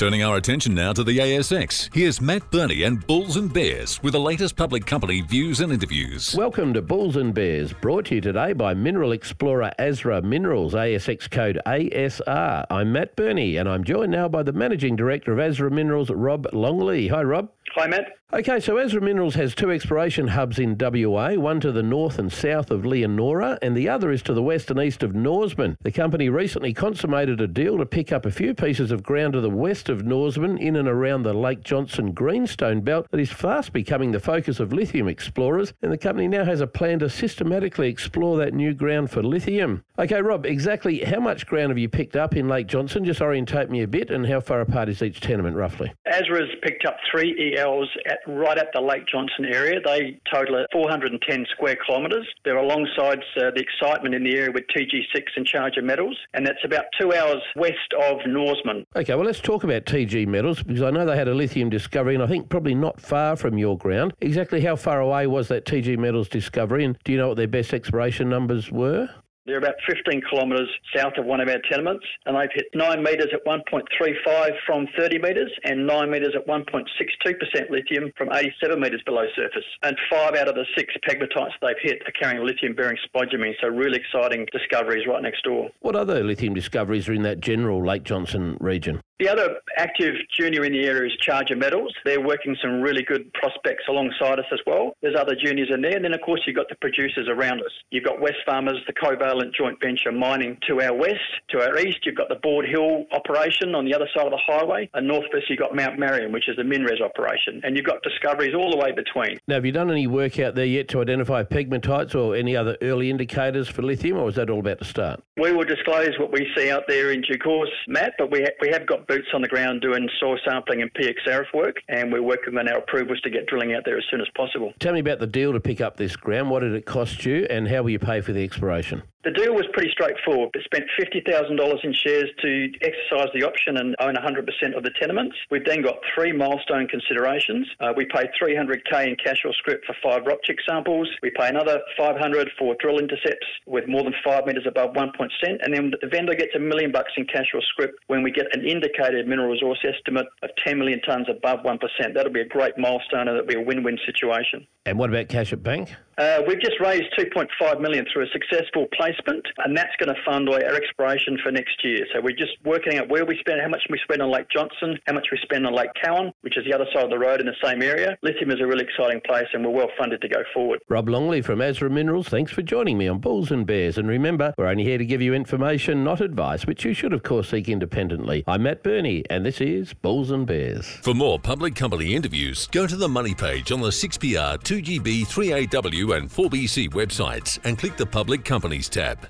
Turning our attention now to the ASX, here's Matt Birney and Bulls and Bears with the latest public company views and interviews. Welcome to Bulls and Bears, brought to you today by Mineral Explorer Asra Minerals, ASX code ASR. I'm Matt Birney, and I'm joined now by the Managing Director of Asra Minerals, Rob Longley. Hi, Rob. Hi, Matt. Okay, so Asra Minerals has two exploration hubs in WA, one to the north and south of Leonora, and the other is to the west and east of Norseman. The company recently consummated a deal to pick up a few pieces of ground to the west of Norseman in and around the Lake Johnson Greenstone belt that is fast becoming the focus of lithium explorers, and the company now has a plan to systematically explore that new ground for lithium. Okay, Rob, exactly how much ground have you picked up in Lake Johnson? Just orientate me a bit, and how far apart is each tenement roughly? Asra's picked up three ELs at right at the Lake Johnson area. They total 410 square kilometres. They're alongside uh, the excitement in the area with TG6 and Charger Metals, and that's about two hours west of Norseman. Okay, well, let's talk about TG Metals because I know they had a lithium discovery, and I think probably not far from your ground. Exactly how far away was that TG Metals discovery, and do you know what their best exploration numbers were? They're about 15 kilometres south of one of our tenements, and they've hit 9 metres at 1.35 from 30 metres and 9 metres at 1.62% lithium from 87 metres below surface. And five out of the six pegmatites they've hit are carrying lithium bearing spodumene, so really exciting discoveries right next door. What other lithium discoveries are in that general Lake Johnson region? The other active junior in the area is Charger Metals. They're working some really good prospects alongside us as well. There's other juniors in there. And then, of course, you've got the producers around us. You've got Wesfarmers, the Covalent joint venture mining to our west. To our east, you've got the Bald Hill operation on the other side of the highway. And northwest, you've got Mount Marion, which is the MinRes operation. And you've got discoveries all the way between. Now, have you done any work out there yet to identify pegmatites or any other early indicators for lithium, or is that all about to start? We will disclose what we see out there in due course, Matt, but we, ha- we have got boots on the ground doing soil sampling and PXRF work, and we're working on our approvals to get drilling out there as soon as possible. Tell me about the deal to pick up this ground. What did it cost you, and how will you pay for the exploration? The deal was pretty straightforward. It spent $50,000 in shares to exercise the option and own 100% of the tenements. We've then got three milestone considerations. Uh, we pay 300k in cash or script for five rock chip samples. We pay another 500 for drill intercepts with more than five metres above 1 cent. And then the vendor gets a million bucks in cash or script when we get an indicated mineral resource estimate of 10 million tonnes above 1%. That'll be a great milestone and it'll be a win-win situation. And what about cash at bank? Uh, we've just raised 2.5 million through a successful placement, and that's going to fund our exploration for next year. So we're just working out where we spend, how much we spend on Lake Johnson, how much we spend on Lake Cowan, which is the other side of the road in the same area. Lithium is a really exciting place, and we're well funded to go forward. Rob Longley from Asra Minerals, thanks for joining me on Bulls and Bears. And remember, we're only here to give you information, not advice, which you should, of course, seek independently. I'm Matt Birney, and this is Bulls and Bears. For more public company interviews, go to the money page on the 6PR, 2GB, 3AW, and 4BC websites and click the Public Companies tab.